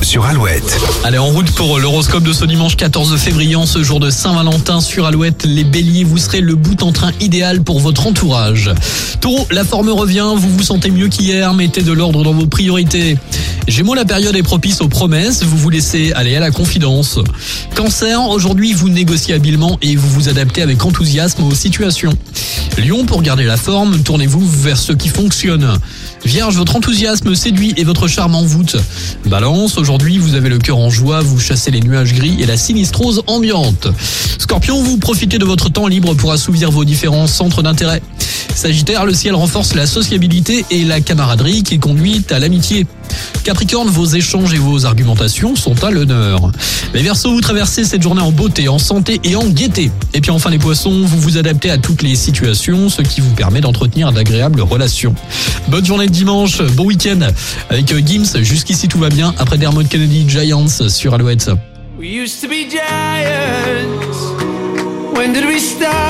Sur Alouette. Allez, en route pour l'horoscope de ce dimanche 14 février, ce jour de Saint-Valentin sur Alouette. Les béliers, vous serez le bout en train idéal pour votre entourage. Taureau, la forme revient, vous vous sentez mieux qu'hier, mettez de l'ordre dans vos priorités. Gémeaux, la période est propice aux promesses, vous vous laissez aller à la confidence. Cancer, aujourd'hui vous négociez habilement et vous vous adaptez avec enthousiasme aux situations. Lion, pour garder la forme, tournez-vous vers ce qui fonctionne. Vierge, votre enthousiasme séduit et votre charme envoûte. Balance, aujourd'hui vous avez le cœur en joie, vous chassez les nuages gris et la sinistrose ambiante. Scorpion, vous profitez de votre temps libre pour assouvir vos différents centres d'intérêt. Sagittaire, le ciel renforce la sociabilité et la camaraderie qui conduit à l'amitié. Capricorne, vos échanges et vos argumentations sont à l'honneur. Les Verseaux, vous traversez cette journée en beauté, en santé et en gaieté. Et puis enfin les Poissons, vous vous adaptez à toutes les situations, ce qui vous permet d'entretenir d'agréables relations. Bonne journée de dimanche, bon week-end avec Gims. Jusqu'ici tout va bien. Après Dermot Kennedy, Giants sur Alouette. We used to be giants. When did we start?